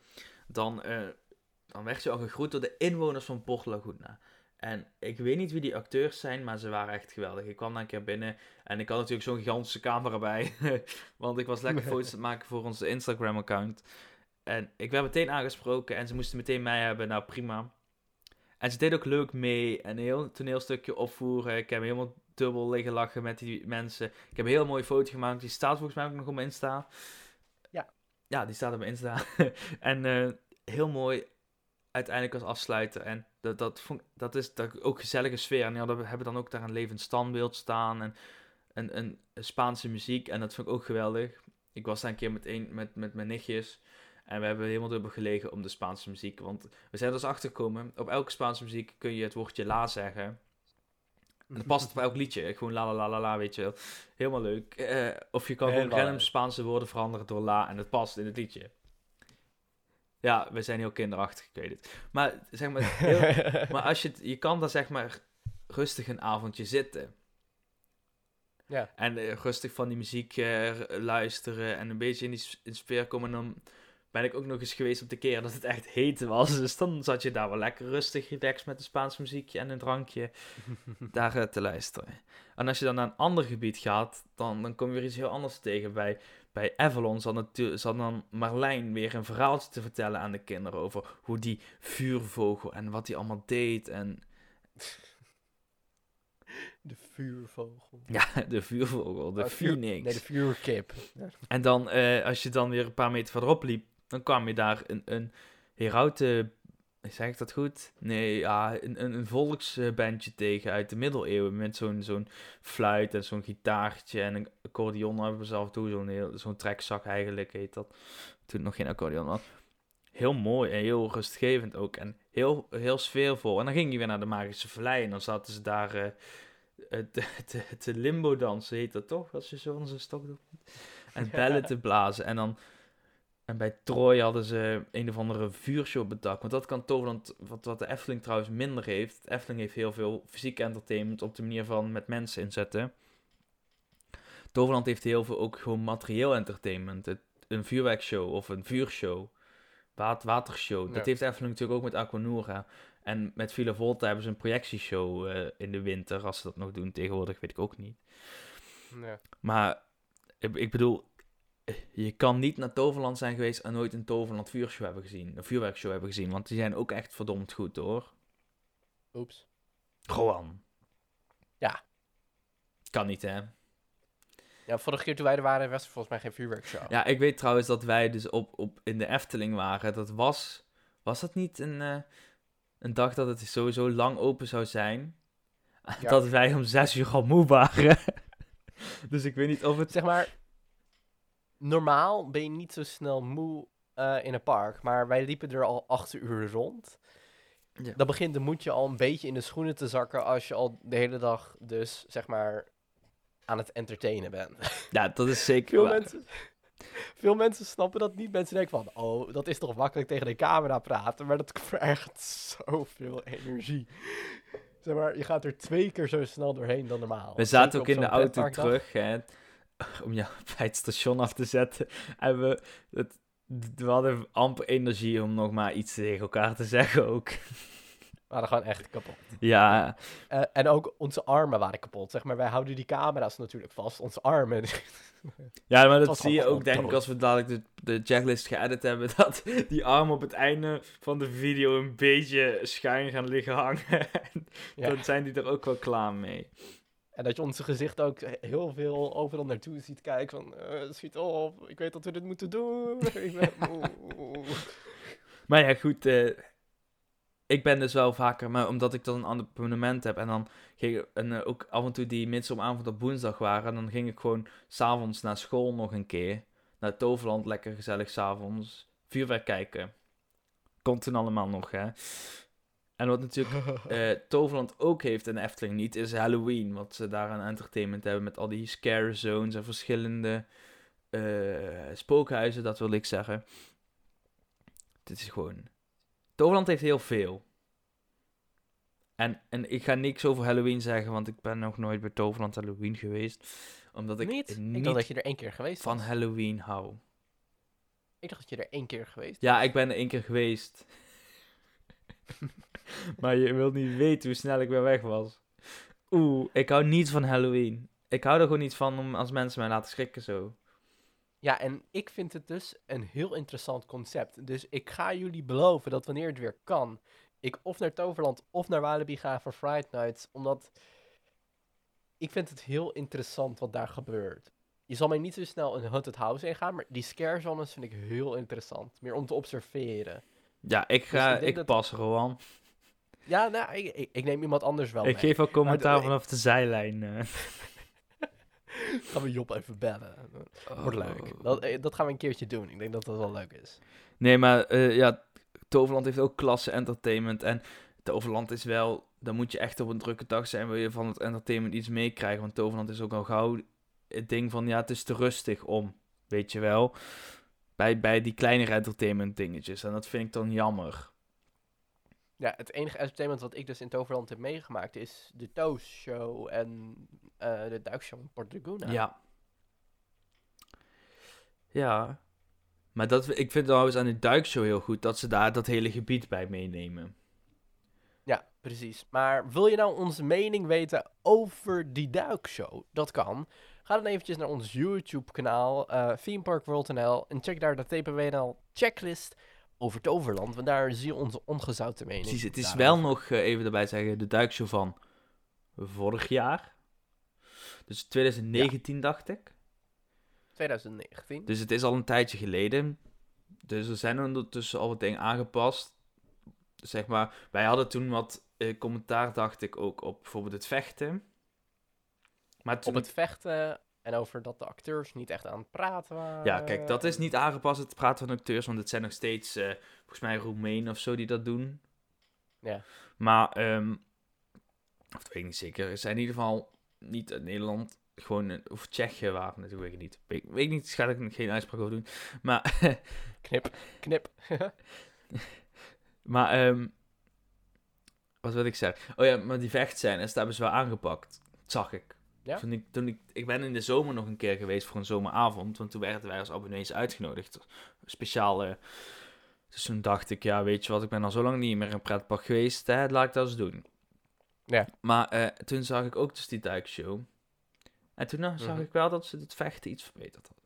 A: Dan, dan werd je al gegroet door de inwoners van Port Laguna. En ik weet niet wie die acteurs zijn, maar ze waren echt geweldig. Ik kwam daar een keer binnen en ik had natuurlijk zo'n gigantische camera bij. [laughs] want ik was lekker [laughs] foto's aan het maken voor onze Instagram-account. En ik werd meteen aangesproken en ze moesten meteen mij hebben. Nou, prima. En ze deed ook leuk mee en een heel toneelstukje opvoeren. Ik heb helemaal dubbel liggen lachen met die mensen. Ik heb een heel mooie foto gemaakt. Die staat volgens mij ook nog op mijn Insta.
B: Ja.
A: Ja, die staat op mijn Insta. [laughs] en eh, heel mooi uiteindelijk als afsluiter. En dat, dat, vond, dat is dat, ook gezellige sfeer. En die hadden, hebben dan ook daar een levend standbeeld staan. En een, een, Spaanse muziek. En dat vond ik ook geweldig. Ik was daar een keer met, een, met, met mijn nichtjes. En we hebben helemaal dubbel gelegen om de Spaanse muziek. Want we zijn er dus achtergekomen. Op elke Spaanse muziek kun je het woordje la zeggen. En dat past op elk liedje. Gewoon la la la la la, weet je wel. Helemaal leuk. Eh, of je kan gewoon
B: Helemaal
A: random. Spaanse woorden veranderen door la. En het past in het liedje. Ja, we zijn heel kinderachtig, ik weet het. Maar zeg maar, heel, [laughs] maar als je, je kan daar zeg maar rustig een avondje zitten.
B: Ja.
A: En eh, rustig van die muziek eh, luisteren en een beetje in die in sfeer komen. En dan ben ik ook nog eens geweest op de keer dat het echt heet was. [laughs] Dus dan zat je daar wel lekker rustig, relaxed met een Spaans muziekje en een drankje [laughs] daar eh, te luisteren. En als je dan naar een ander gebied gaat, dan, dan kom je weer iets heel anders tegen. Bij, bij Avalon zat, dan Marlijn weer een verhaaltje te vertellen aan de kinderen over hoe die vuurvogel en wat hij allemaal deed. En [laughs]
B: De vuurvogel.
A: ja, de vuurvogel, de
B: Oh,
A: phoenix.
B: Nee, de vuurkip.
A: En dan, eh, als je dan weer een paar meter verderop liep, dan kwam je daar een, een herauten, zeg ik dat goed? Nee, ja, een, een, volksbandje tegen uit de middeleeuwen met zo'n zo'n fluit en zo'n gitaartje en een accordeon hebben ze af en toe, zo'n heel- zo'n trekzak eigenlijk heet dat, toen nog geen accordeon was. Heel mooi en heel rustgevend ook en heel, heel sfeervol. En dan ging je weer naar de Magische Vallei en dan zaten ze daar eh, te, [laughs] te, te limbo dansen, heet dat toch? Als je zo onze stok doet. [laughs] En bellen te blazen. En dan en bij Troy hadden ze een of andere vuurshow op het dak. Want dat kan Toverland, wat, wat de Efteling trouwens minder heeft. De Efteling heeft heel veel fysiek entertainment op de manier van met mensen inzetten. Toverland heeft heel veel ook gewoon materieel entertainment. Het, een vuurwerkshow of een vuurshow. Waat, watershow. Dat heeft Efteling natuurlijk ook met Aquanura. En met Villa Volta hebben ze een projectieshow eh, in de winter. Als ze dat nog doen tegenwoordig, weet ik ook niet.
B: Ja.
A: Maar ik, ik bedoel, je kan niet naar Toverland zijn geweest en nooit een Toverland vuurshow hebben gezien. Een vuurwerkshow hebben gezien, want die zijn ook echt verdomd goed hoor.
B: Oeps.
A: Gewoon.
B: Ja.
A: Kan niet hè.
B: Ja, vorige keer toen wij er waren, was er volgens mij geen vuurwerkshow.
A: Ja, ik weet trouwens dat wij dus op, op in de Efteling waren. Dat was, was dat niet een, eh, een dag dat het sowieso lang open zou zijn?
B: Ja.
A: Dat wij om zes uur al moe waren. [laughs] Dus ik weet niet of het...
B: Zeg maar, normaal ben je niet zo snel moe eh, in een park, maar wij liepen er al acht uur rond.
A: Ja.
B: Dan begint de moedje al een beetje in de schoenen te zakken als je al de hele dag dus, zeg maar, aan het entertainen bent.
A: Ja, dat is zeker
B: Veel
A: waar.
B: mensen, veel mensen snappen dat niet. Mensen denken van, oh, dat is toch makkelijk tegen de camera praten, maar dat vergt zoveel energie. Zeg maar, je gaat er twee keer zo snel doorheen dan normaal.
A: We zaten ook in de auto terug, hè, om jou [laughs] bij het station af te zetten. En we, het, we hadden amper energie om nog maar iets tegen elkaar te zeggen ook.
B: We waren gewoon echt kapot.
A: Ja,
B: Eh, en ook onze armen waren kapot. Zeg maar, wij houden die camera's natuurlijk vast. Onze armen. [laughs]
A: ja maar dat zie je ook denk ik als we dadelijk de, de checklist geëdit hebben, [laughs] dat die armen op het einde van de video een beetje schuin gaan liggen hangen. En
B: Ja.
A: Dan zijn die er ook wel klaar mee.
B: En dat je onze gezicht ook heel veel overal naartoe ziet kijken. Van, eh, schiet op, ik weet dat we dit moeten doen. [laughs] ik ben moe.
A: Maar ja, goed. eh, ik ben dus wel vaker, maar omdat ik dan een ander abonnement heb. En dan ging ik, en eh, ook af en toe die midsomavond op woensdag waren. Dan ging ik gewoon s'avonds naar school nog een keer. Naar Toverland, lekker gezellig s'avonds. Vuurwerk kijken. Komt toen allemaal nog, hè. En wat natuurlijk [laughs] eh, Toverland ook heeft en Efteling niet, is Halloween. Wat ze daar aan entertainment hebben met al die scare zones en verschillende eh, spookhuizen, dat wil ik zeggen. Dit is gewoon... Toverland heeft heel veel. En, en ik ga niks over Halloween zeggen, want ik ben nog nooit bij Toverland Halloween geweest. Omdat ik
B: niet?
A: niet,
B: Ik dacht dat je er één keer geweest
A: van
B: was.
A: Halloween hou.
B: Ik dacht dat je er één keer geweest
A: Ja, ik ben er één keer geweest. [laughs] [laughs] maar je wilt niet weten hoe snel ik weer weg was. Oeh, ik hou niet van Halloween. Ik hou er gewoon niet van om als mensen mij laten schrikken zo.
B: Ja, en ik vind het dus een heel interessant concept. Dus ik ga jullie beloven dat wanneer het weer kan, ik of naar Toverland of naar Walibi ga voor Friday Nights. Omdat ik vind het heel interessant wat daar gebeurt. Je zal mij niet zo snel een haunted house ingaan, maar die scare zones vind ik heel interessant. Meer om te observeren.
A: Ja, ik ga,
B: ik denk
A: ik
B: dat-
A: pas Rowan.
B: Ja, nou, ik, ik, ik neem iemand anders wel
A: Ik
B: mee.
A: geef ook commentaar vanaf de zijlijn. eh. [laughs]
B: Gaan we Job even bellen. Wordt
A: Oh.
B: leuk. Dat, eh, dat gaan we een keertje doen. Ik denk dat dat wel leuk is.
A: Nee, maar eh, ja, Toverland heeft ook klasse entertainment. En Toverland is wel, dan moet je echt op een drukke dag zijn, wil je van het entertainment iets meekrijgen. Want Toverland is ook al gauw het ding van, ja, het is te rustig om, weet je wel. Bij, bij die kleinere entertainment dingetjes. En dat vind ik dan jammer.
B: Ja, het enige entertainment wat ik dus in Toverland heb meegemaakt is de Toast Show en eh, de duikshow in Port Laguna.
A: Ja. Ja. Maar dat, ik vind trouwens aan de duikshow heel goed dat ze daar dat hele gebied bij meenemen.
B: Ja, precies. Maar wil je nou onze mening weten over die duikshow? Dat kan. Ga dan eventjes naar ons YouTube-kanaal, eh themeparkworld.nl en check daar de TPWNL checklist over Toverland. Want daar zie je onze ongezouten mening.
A: Precies, het is
B: daarover.
A: wel nog, eh, even erbij zeggen, de duikshow van vorig jaar. Dus 2019 dacht ik.
B: 2019.
A: Dus het is al een tijdje geleden. Dus er zijn ondertussen al wat dingen aangepast. Zeg maar, wij hadden toen wat eh, commentaar, dacht ik, ook op bijvoorbeeld het vechten. Maar toen
B: Op het vechten en over dat de acteurs niet echt aan het praten waren.
A: Ja, kijk, dat is niet aangepast, het praten van acteurs, want het zijn nog steeds, eh, volgens mij, Roemenen of zo die dat doen.
B: Ja.
A: Maar, ehm of dat weet ik niet zeker, het zijn in ieder geval niet uit Nederland, gewoon, eh, of Tsjechië waren het, weet ik niet. Weet, weet ik niet, ga ik geen uitspraak over doen. Maar, [laughs]
B: Knip, knip.
A: maar, ehm wat wil ik zeggen? Oh ja, maar die vechtscènes, dat hebben ze wel aangepakt, dat zag ik.
B: Ja?
A: Toen ik, toen ik, ik ben in de zomer nog een keer geweest voor een zomeravond, want toen werden wij als abonnees uitgenodigd. Speciaal, eh, dus toen dacht ik, ja, weet je wat, ik ben al zo lang niet meer in een pretpark geweest, hè, laat ik dat eens doen.
B: Ja.
A: Maar eh, toen zag ik ook dus die duikshow. En toen nou, zag
B: Mhm.
A: ik wel dat ze het vechten iets verbeterd hadden.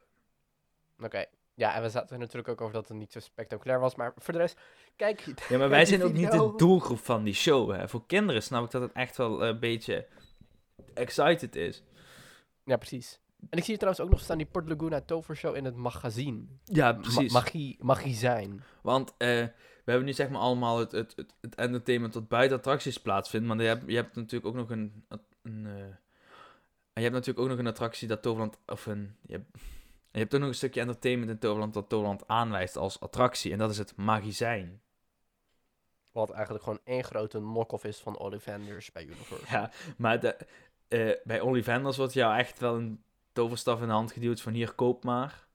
B: Oké. Ja, en we zaten er natuurlijk ook over dat het niet zo spectaculair was. Maar voor de rest, kijk.
A: Ja, maar [laughs] wij zijn ook niet de doelgroep van die show. Hè. Voor kinderen snap ik dat het echt wel een beetje excited is.
B: Ja, precies. En ik zie trouwens ook nog staan die Port Laguna Tovershow in het magazine.
A: Ja,
B: Ma-
A: precies.
B: magie, magie zijn.
A: Want eh, we hebben nu zeg maar allemaal het, het, het, het entertainment dat buiten attracties plaatsvindt. Maar je hebt, je hebt natuurlijk ook nog een, een, eh, En je hebt natuurlijk ook nog een attractie dat Toverland, of een, je hebt, je hebt ook nog een stukje entertainment in Toverland dat Toverland aanwijst als attractie. En dat is het magazijn.
B: Wat eigenlijk gewoon één grote knock-off is van Ollivanders bij Universal.
A: Ja, maar de, eh, bij Ollivanders wordt jou echt wel een toverstaf in de hand geduwd van hier, koop maar.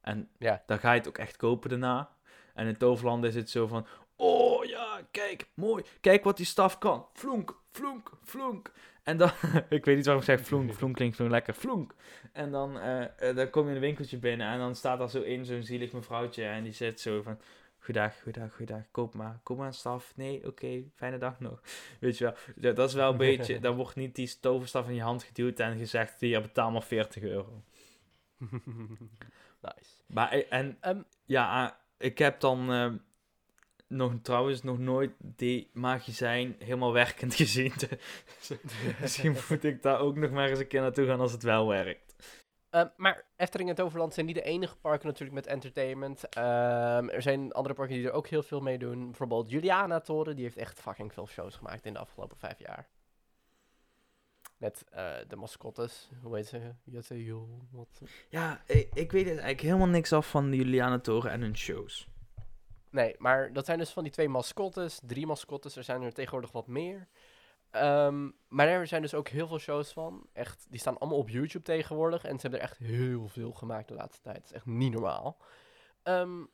A: En
B: Ja.
A: dan ga je het ook echt kopen daarna. En in Toverland is het zo van, oh ja, kijk, mooi. Kijk wat die staf kan. Floenk, floenk, floenk. En dan, [laughs] ik weet niet waarom ik zeg floenk, floenk klinkt zo lekker, floenk. En dan, eh, eh, dan kom je in een winkeltje binnen en dan staat er zo in zo'n zielig mevrouwtje en die zit zo van... Goedendag, goedendag, goedendag, koop maar, koop maar een staf. Nee, oké, fijne dag nog. [laughs] Weet je wel, ja, dat is wel een [laughs] beetje, dan wordt niet die toverstaf in je hand geduwd en gezegd, hier betaal maar 40 euro. [laughs]
B: nice.
A: Maar, eh, en
B: Ehm,
A: ja, eh, ik heb dan eh, nog, trouwens nog nooit die magazijn helemaal werkend gezien. Dus Misschien moet ik daar ook nog maar eens een keer naartoe gaan als het wel werkt.
B: Ehm, maar Efteling en Toverland zijn niet de enige parken natuurlijk met entertainment. Ehm, er zijn andere parken die er ook heel veel mee doen. Bijvoorbeeld Juliana Toren, die heeft echt fucking veel shows gemaakt in de afgelopen vijf jaar. Met eh, de mascottes, hoe heet ze? Jette, joh, wat...
A: Ja, ik, ik weet eigenlijk helemaal niks af van de Juliana Toren en hun shows.
B: Nee, maar dat zijn dus van die twee mascottes, drie mascottes. Er zijn er tegenwoordig wat meer. Ehm, maar er zijn dus ook heel veel shows van. Echt, die staan allemaal op YouTube tegenwoordig. En ze hebben er echt heel veel gemaakt de laatste tijd. Het is echt niet normaal. Ehm,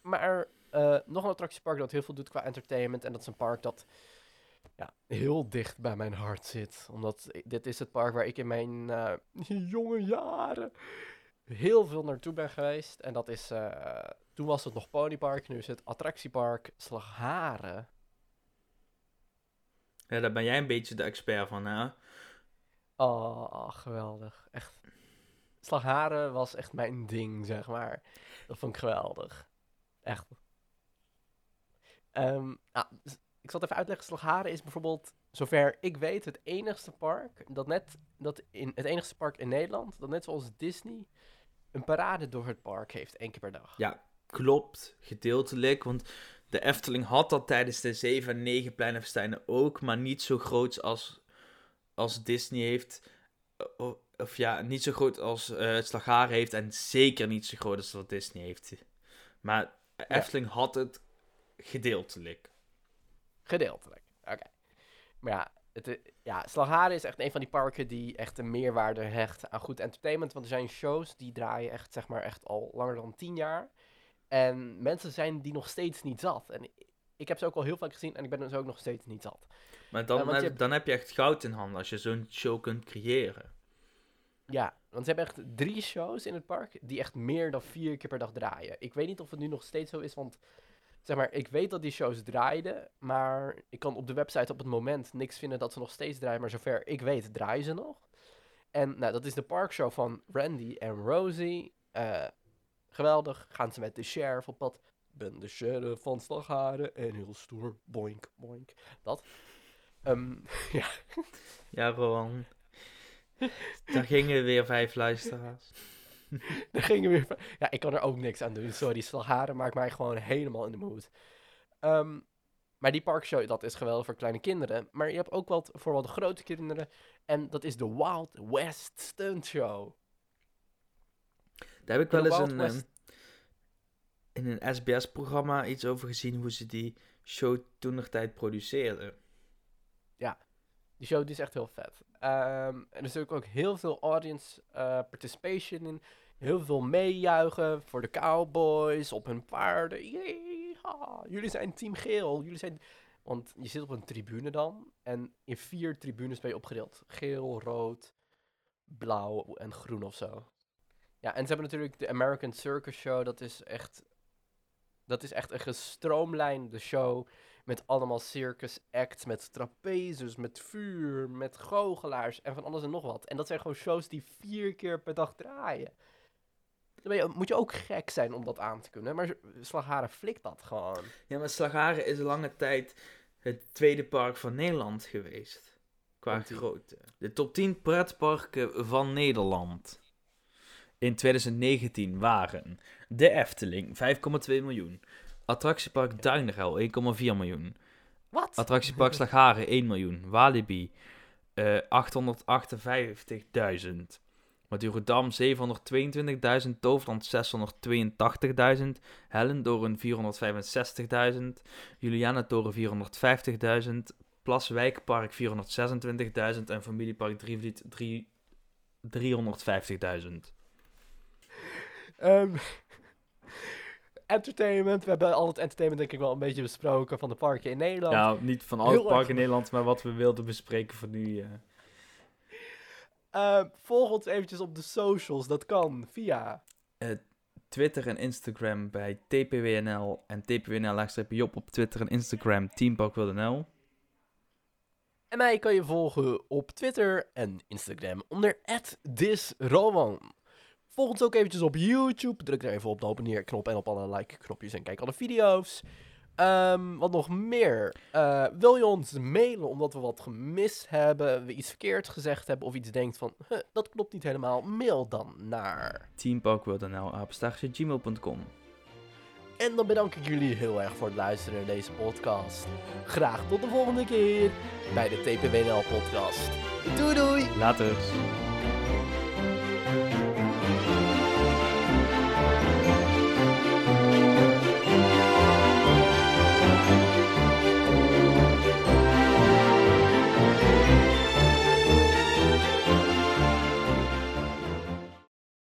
B: maar eh, nog een attractiepark dat heel veel doet qua entertainment. En dat is een park dat ja, heel dicht bij mijn hart zit. Omdat dit is het park waar ik in mijn eh, [laughs] jonge jaren heel veel naartoe ben geweest. En dat is, eh, toen was het nog Ponypark, nu is het attractiepark Slagharen.
A: Ja, daar ben jij een beetje de expert van, hè?
B: Oh, geweldig. Echt. Slagharen was echt mijn ding, zeg maar. Dat vond ik geweldig. Echt. Ehm, nou, ik zal het even uitleggen. Slagharen is bijvoorbeeld, zover ik weet, het enigste park dat net, dat in, het enigste park in Nederland, dat net zoals Disney, een parade door het park heeft, één keer per dag.
A: Ja, klopt. Gedeeltelijk, want de Efteling had dat tijdens de 7 en 9 Pleinenfestijnen ook, maar niet zo groot als, als Disney heeft. O- Of ja, niet zo groot als eh het Slagharen heeft en zeker niet zo groot als wat Disney heeft. Maar Efteling had het gedeeltelijk.
B: Gedeeltelijk. Oké. Maar ja, het, i- ja, Slagharen is echt een van die parken die echt een meerwaarde hecht aan goed entertainment. Want er zijn shows die draaien echt, zeg maar, echt al langer dan tien jaar. En mensen zijn die nog steeds niet zat. En ik, heb ze ook al heel vaak gezien en ik ben dus ook nog steeds niet zat.
A: Maar dan,
B: je
A: heb,
B: hebt-
A: dan heb je echt goud in handen als je zo'n show kunt creëren.
B: Ja, want ze hebben echt drie shows in het park die echt meer dan vier keer per dag draaien. Ik weet niet of het nu nog steeds zo is, want zeg maar, ik weet dat die shows draaiden, maar ik kan op de website op het moment niks vinden dat ze nog steeds draaien, maar zover ik weet draaien ze nog. En nou, dat is de parkshow van Randy en Rosie. Eh, geweldig, gaan ze met de sheriff op pad. Ben de sheriff van Slagharen en heel stoer, boink, boink. Dat. Ehm, [laughs] ja,
A: Ja, Rowan. Daar gingen weer vijf luisteraars. [laughs]
B: Daar gingen we weer. van- Ja, ik kan er ook niks aan doen. Sorry, Slagharen maakt mij gewoon helemaal in de mood. Ehm, maar die parkshow, dat is geweldig voor kleine kinderen. Maar je hebt ook wat voor wat grote kinderen. En dat is de Wild West Stunt Show.
A: Daar heb ik
B: In
A: wel eens een, ehm, in een SBS-programma iets over gezien hoe ze die show toen nog tijd produceerden.
B: Die show die is echt heel vet. Ehm, en er is ook heel veel audience eh, participation in. Heel veel meejuichen voor de cowboys op hun paarden. Yeehaw, jullie zijn team geel. Jullie zijn... Want je zit op een tribune dan. En in vier tribunes ben je opgedeeld. Geel, rood, blauw en groen of zo. Ja, en ze hebben natuurlijk de American Circus Show. Dat is echt... Dat is echt een gestroomlijnde show. Met allemaal circus acts, met trapezes, met vuur, met goochelaars en van alles en nog wat. En dat zijn gewoon shows die vier keer per dag draaien. Dan ben je, moet je ook gek zijn om dat aan te kunnen. Maar Slagharen flikt dat gewoon.
A: Ja, maar Slagharen is lange tijd het tweede park van Nederland geweest. Qua
B: Top 10.
A: grootte. De top 10 pretparken van Nederland. In 2019 waren de Efteling 5,2 miljoen. Attractiepark Duinerel 1,4 miljoen.
B: Wat?
A: Attractiepark Slagharen 1 miljoen. Walibi eh 858.000. Madurodam 722.000, Toverland 682.000, Hellendoorn 465.000, Julianatoren 450.000, Plaswijkpark 426.000 en Familiepark Drievliet drie- 350.000.
B: Ehm, [laughs] entertainment. We hebben al het entertainment denk ik wel een beetje besproken van de parken in Nederland.
A: Ja, niet van alle
B: Heel
A: parken
B: erg-
A: in Nederland, maar wat we wilden bespreken voor nu. eh.
B: Eh, volg ons eventjes op de socials. Dat kan via...
A: Twitter en Instagram bij TPWNL en TPWNL-Job op Twitter en Instagram TeamParkwildenl.
B: En mij kan je volgen op Twitter en Instagram onder @disroman. Volg ons ook eventjes op YouTube. Druk daar even op de open neer knop en op alle like knopjes en kijk alle video's. Ehm, wat nog meer? Eh, wil je ons mailen omdat we wat gemist hebben, we iets verkeerd gezegd hebben of iets denkt van "Huh, dat klopt niet helemaal? Mail dan naar.
A: TeamParkwildenl, apenstaartje gmail.com.
B: En dan bedank ik jullie heel erg voor het luisteren naar deze podcast. Graag tot de volgende keer bij de TPWNL podcast. Doei doei!
A: Later.